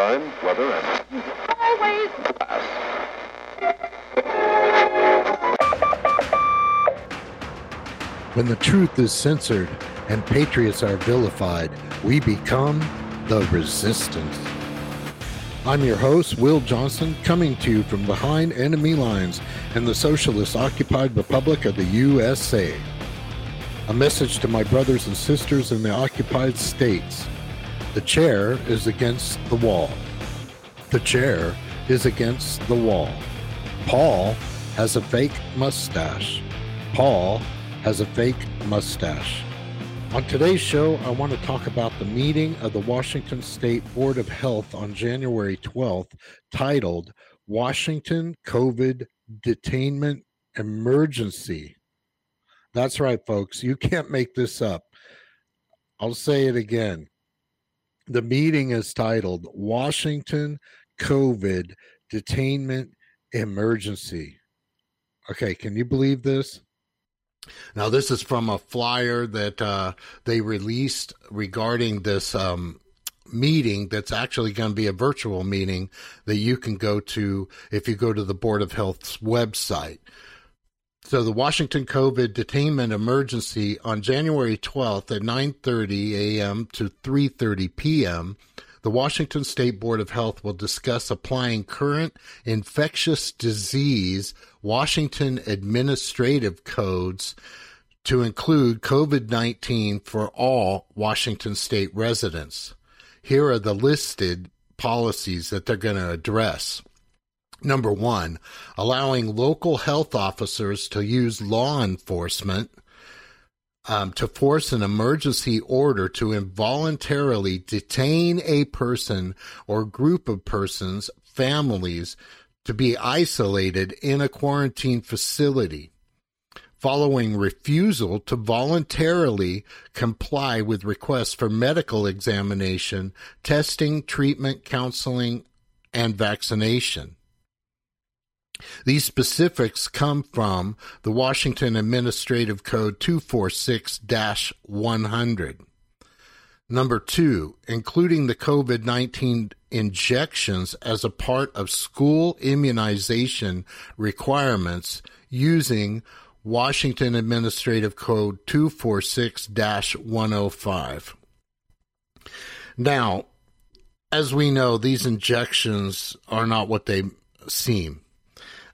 time, weather, and Always. class. When the truth is censored and patriots are vilified, we become the resistance. I'm your host, Will Johnson, coming to you from behind enemy lines in the socialist occupied Republic of the USA. A message to my brothers and sisters in the occupied states. The chair is against the wall. The chair is against the wall. Paul has a fake mustache. Paul has a fake mustache. On today's show, I want to talk about the meeting of the Washington State Board of Health on January 12th, titled Washington COVID Detainment Emergency. That's right, folks. You can't make this up. I'll say it again. The meeting is titled Washington COVID Detainment Emergency. Okay, can you believe this? Now, this is from a flyer that uh, they released regarding this um, meeting that's actually going to be a virtual meeting that you can go to if you go to the Board of Health's website. So the Washington COVID detainment emergency on January 12th at 9:30 a.m. to 3:30 p.m. The Washington State Board of Health will discuss applying current infectious disease Washington administrative codes to include COVID 19 for all Washington state residents. Here are the listed policies that they're going to address. Number one, allowing local health officers to use law enforcement um, to force an emergency order to involuntarily detain a person or group of persons, families, to be isolated in a quarantine facility following refusal to voluntarily comply with requests for medical examination, testing, treatment, counseling, and vaccination. These specifics come from the Washington Administrative Code 246 100. Number two, including the COVID 19 injections as a part of school immunization requirements using Washington Administrative Code 246 105. Now, as we know, these injections are not what they seem.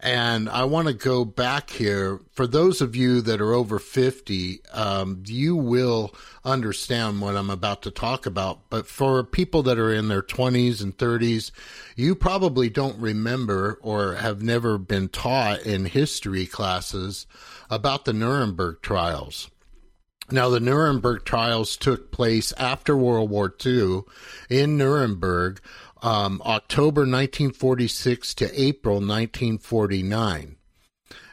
And I want to go back here. For those of you that are over 50, um, you will understand what I'm about to talk about. But for people that are in their 20s and 30s, you probably don't remember or have never been taught in history classes about the Nuremberg trials. Now, the Nuremberg trials took place after World War II in Nuremberg um, October 1946 to April 1949.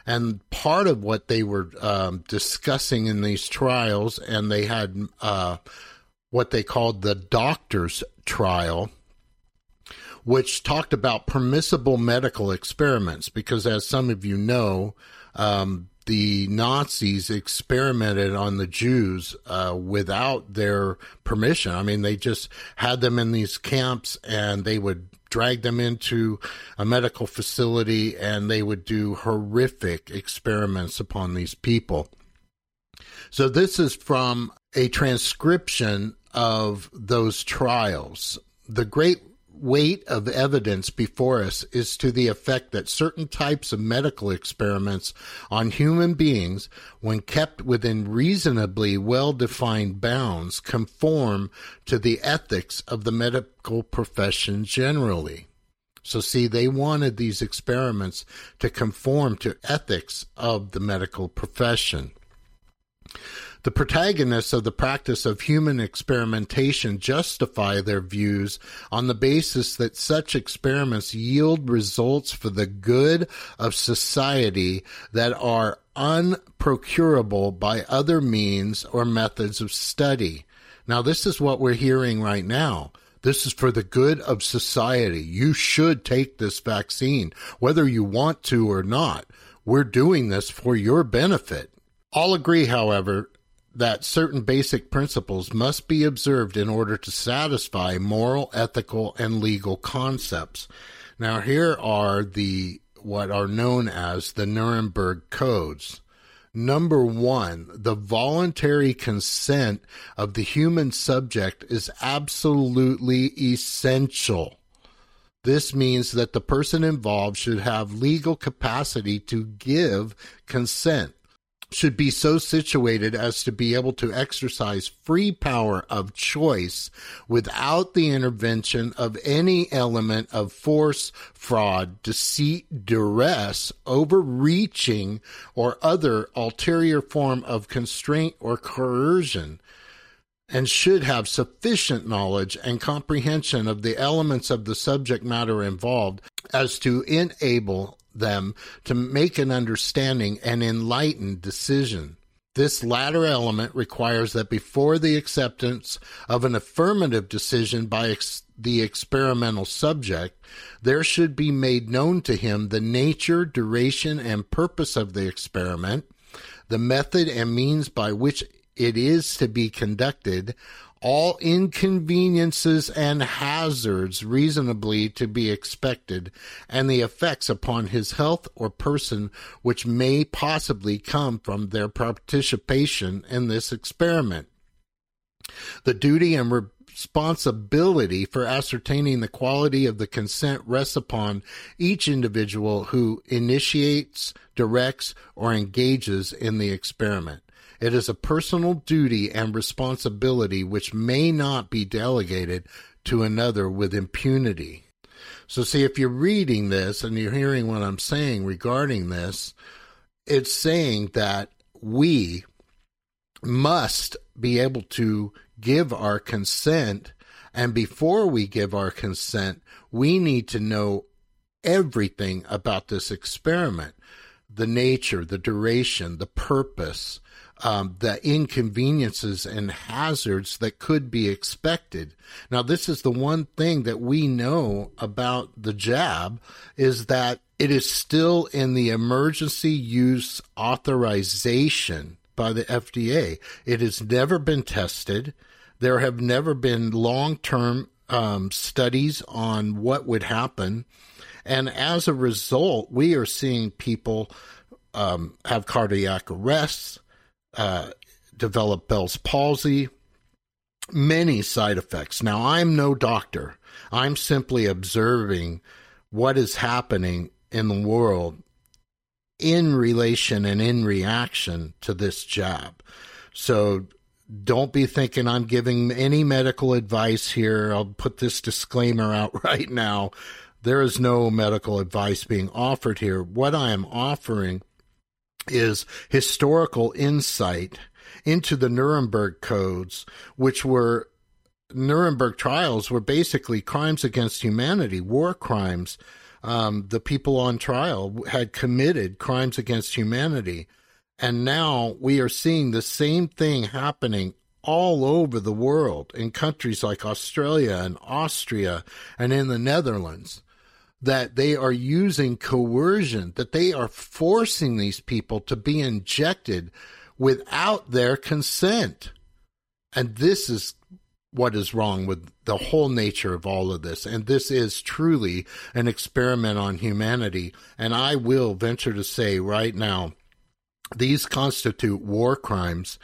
And part of what they were um, discussing in these trials, and they had uh, what they called the doctor's trial, which talked about permissible medical experiments, because as some of you know, um, the Nazis experimented on the Jews uh, without their permission. I mean, they just had them in these camps and they would drag them into a medical facility and they would do horrific experiments upon these people. So, this is from a transcription of those trials. The great weight of evidence before us is to the effect that certain types of medical experiments on human beings, when kept within reasonably well defined bounds, conform to the ethics of the medical profession generally. So, see, they wanted these experiments to conform to ethics of the medical profession. The protagonists of the practice of human experimentation justify their views on the basis that such experiments yield results for the good of society that are unprocurable by other means or methods of study. Now, this is what we're hearing right now. This is for the good of society. You should take this vaccine, whether you want to or not. We're doing this for your benefit. All agree, however, that certain basic principles must be observed in order to satisfy moral, ethical, and legal concepts. Now, here are the what are known as the Nuremberg Codes. Number one, the voluntary consent of the human subject is absolutely essential. This means that the person involved should have legal capacity to give consent should be so situated as to be able to exercise free power of choice without the intervention of any element of force, fraud, deceit, duress, overreaching, or other ulterior form of constraint or coercion and should have sufficient knowledge and comprehension of the elements of the subject matter involved as to enable them to make an understanding and enlightened decision. This latter element requires that before the acceptance of an affirmative decision by ex- the experimental subject, there should be made known to him the nature, duration, and purpose of the experiment, the method and means by which it is to be conducted, all inconveniences and hazards reasonably to be expected, and the effects upon his health or person which may possibly come from their participation in this experiment. The duty and responsibility for ascertaining the quality of the consent rests upon each individual who initiates, directs, or engages in the experiment. It is a personal duty and responsibility which may not be delegated to another with impunity. So, see, if you're reading this and you're hearing what I'm saying regarding this, it's saying that we must be able to give our consent. And before we give our consent, we need to know everything about this experiment the nature, the duration, the purpose, um, the inconveniences and hazards that could be expected. Now, this is the one thing that we know about the jab is that it is still in the emergency use authorization by the FDA. It has never been tested. There have never been long term um, studies on what would happen. And as a result, we are seeing people um, have cardiac arrests, uh, develop Bell's palsy, many side effects. Now, I'm no doctor. I'm simply observing what is happening in the world in relation and in reaction to this jab. So don't be thinking I'm giving any medical advice here. I'll put this disclaimer out right now. There is no medical advice being offered here. What I am offering is historical insight into the Nuremberg codes, which were Nuremberg trials were basically crimes against humanity, war crimes. Um, the people on trial had committed crimes against humanity. And now we are seeing the same thing happening all over the world in countries like Australia and Austria and in the Netherlands that they are using coercion, that they are forcing these people to be injected without their consent. And this is what is wrong with the whole nature of all of this. And this is truly an experiment on humanity. And I will venture to say right now, these constitute war crimes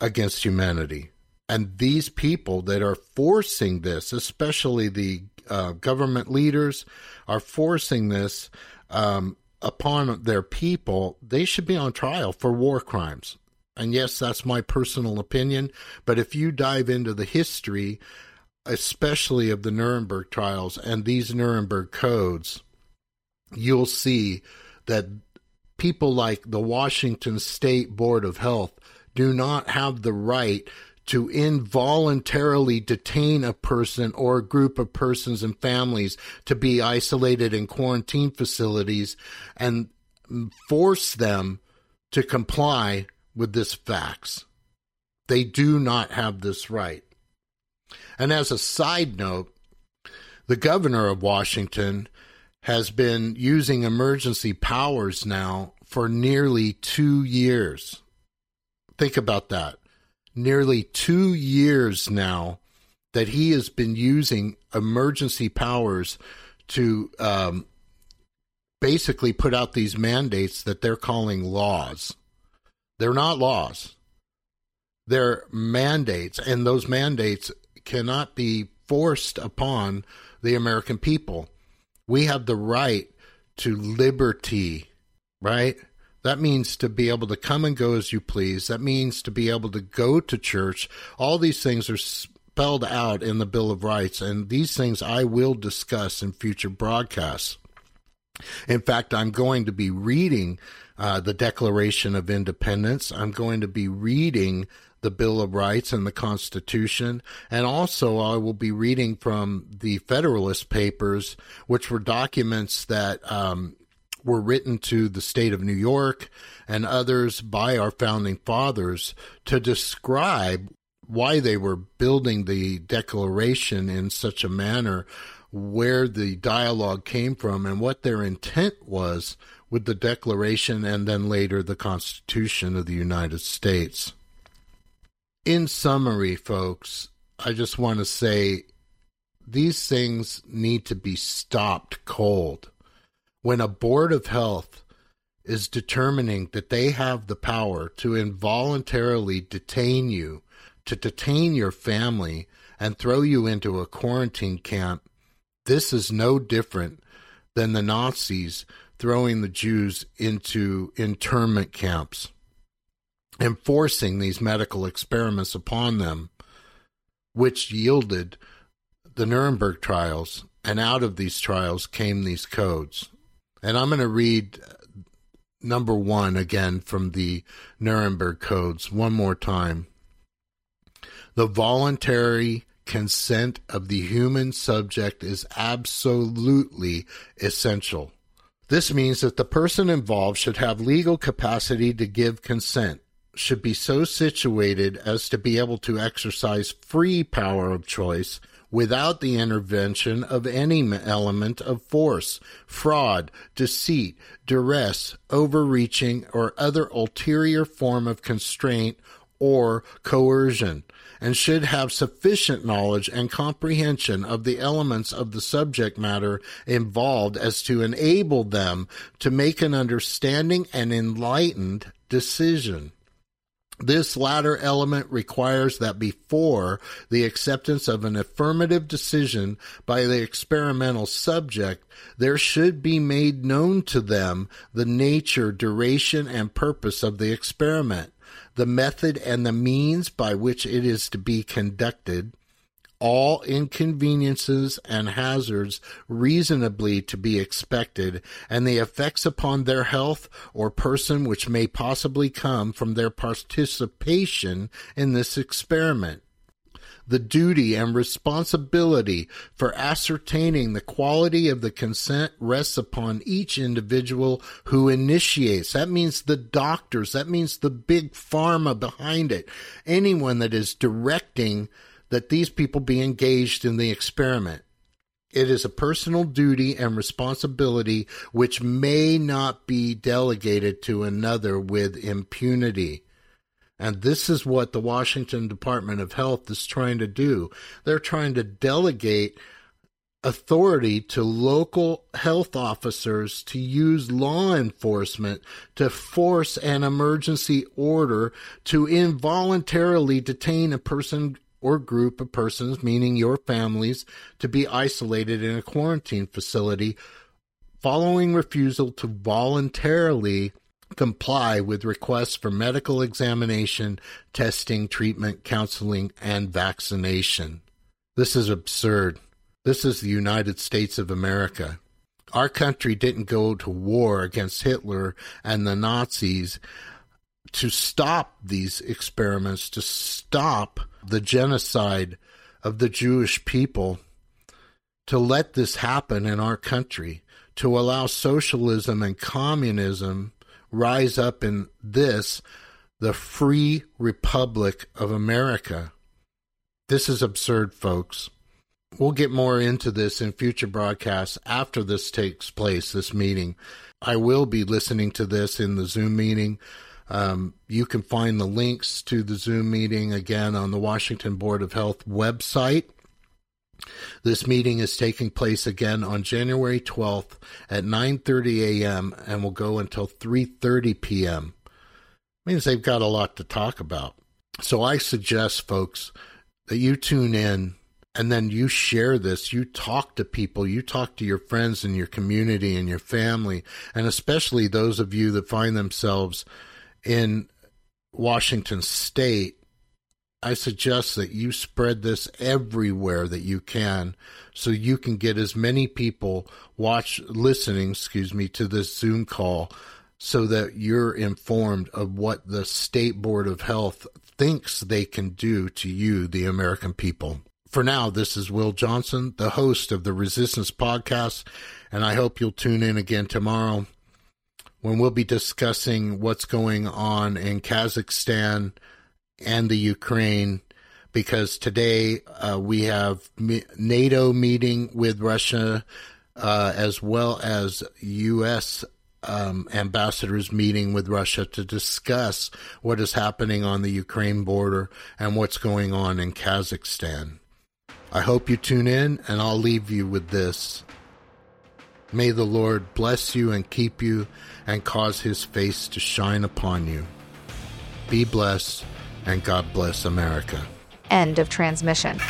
against humanity. And these people that are forcing this, especially the uh, government leaders, are forcing this um, upon their people, they should be on trial for war crimes. And yes, that's my personal opinion. But if you dive into the history, especially of the Nuremberg trials and these Nuremberg codes, you'll see that people like the Washington State Board of Health do not have the right to involuntarily detain a person or a group of persons and families to be isolated in quarantine facilities and force them to comply with this facts. They do not have this right. And as a side note, the governor of Washington has been using emergency powers now for nearly two years. Think about that nearly two years now that he has been using emergency powers to um, basically put out these mandates that they're calling laws. They're not laws, they're mandates, and those mandates cannot be forced upon the American people. We have the right to liberty, right? That means to be able to come and go as you please. That means to be able to go to church. All these things are spelled out in the Bill of Rights, and these things I will discuss in future broadcasts. In fact, I'm going to be reading uh, the Declaration of Independence. I'm going to be reading the Bill of Rights and the Constitution. And also, I will be reading from the Federalist Papers, which were documents that um, were written to the state of New York and others by our founding fathers to describe why they were building the Declaration in such a manner, where the dialogue came from, and what their intent was with the Declaration and then later the Constitution of the United States. In summary, folks, I just want to say these things need to be stopped cold. When a board of health is determining that they have the power to involuntarily detain you, to detain your family, and throw you into a quarantine camp, this is no different than the Nazis throwing the Jews into internment camps and forcing these medical experiments upon them, which yielded the Nuremberg trials. And out of these trials came these codes. And I'm going to read uh, number one again from the Nuremberg codes one more time. The voluntary consent of the human subject is absolutely essential. This means that the person involved should have legal capacity to give consent should be so situated as to be able to exercise free power of choice without the intervention of any element of force, fraud, deceit, duress, overreaching, or other ulterior form of constraint or coercion, and should have sufficient knowledge and comprehension of the elements of the subject matter involved as to enable them to make an understanding and enlightened decision. This latter element requires that before the acceptance of an affirmative decision by the experimental subject, there should be made known to them the nature, duration, and purpose of the experiment, the method and the means by which it is to be conducted, all inconveniences and hazards reasonably to be expected, and the effects upon their health or person which may possibly come from their participation in this experiment. The duty and responsibility for ascertaining the quality of the consent rests upon each individual who initiates. That means the doctors, that means the big pharma behind it, anyone that is directing that these people be engaged in the experiment. It is a personal duty and responsibility which may not be delegated to another with impunity. And this is what the Washington Department of Health is trying to do. They're trying to delegate authority to local health officers to use law enforcement to force an emergency order to involuntarily detain a person or group of persons, meaning your families, to be isolated in a quarantine facility following refusal to voluntarily comply with requests for medical examination, testing, treatment, counseling, and vaccination. This is absurd. This is the United States of America. Our country didn't go to war against Hitler and the Nazis to stop these experiments, to stop the genocide of the Jewish people, to let this happen in our country, to allow socialism and communism rise up in this, the free republic of America. This is absurd, folks. We'll get more into this in future broadcasts after this takes place, this meeting. I will be listening to this in the Zoom meeting Um, you can find the links to the Zoom meeting again on the Washington Board of Health website. This meeting is taking place again on January 12th at 9:30 a.m. and will go until 3:30 p.m. Means they've got a lot to talk about. So I suggest folks that you tune in and then you share this, you talk to people, you talk to your friends and your community and your family, and especially those of you that find themselves in Washington state I suggest that you spread this everywhere that you can so you can get as many people watch listening, excuse me, to this Zoom call so that you're informed of what the state board of health thinks they can do to you, the American people. For now, this is Will Johnson, the host of the Resistance Podcast, and I hope you'll tune in again tomorrow when we'll be discussing what's going on in Kazakhstan and the Ukraine because today uh, we have NATO meeting with Russia uh, as well as U.S. Um, ambassadors meeting with Russia to discuss what is happening on the Ukraine border and what's going on in Kazakhstan. I hope you tune in, and I'll leave you with this. May the Lord bless you and keep you and cause his face to shine upon you. Be blessed and God bless America. End of transmission.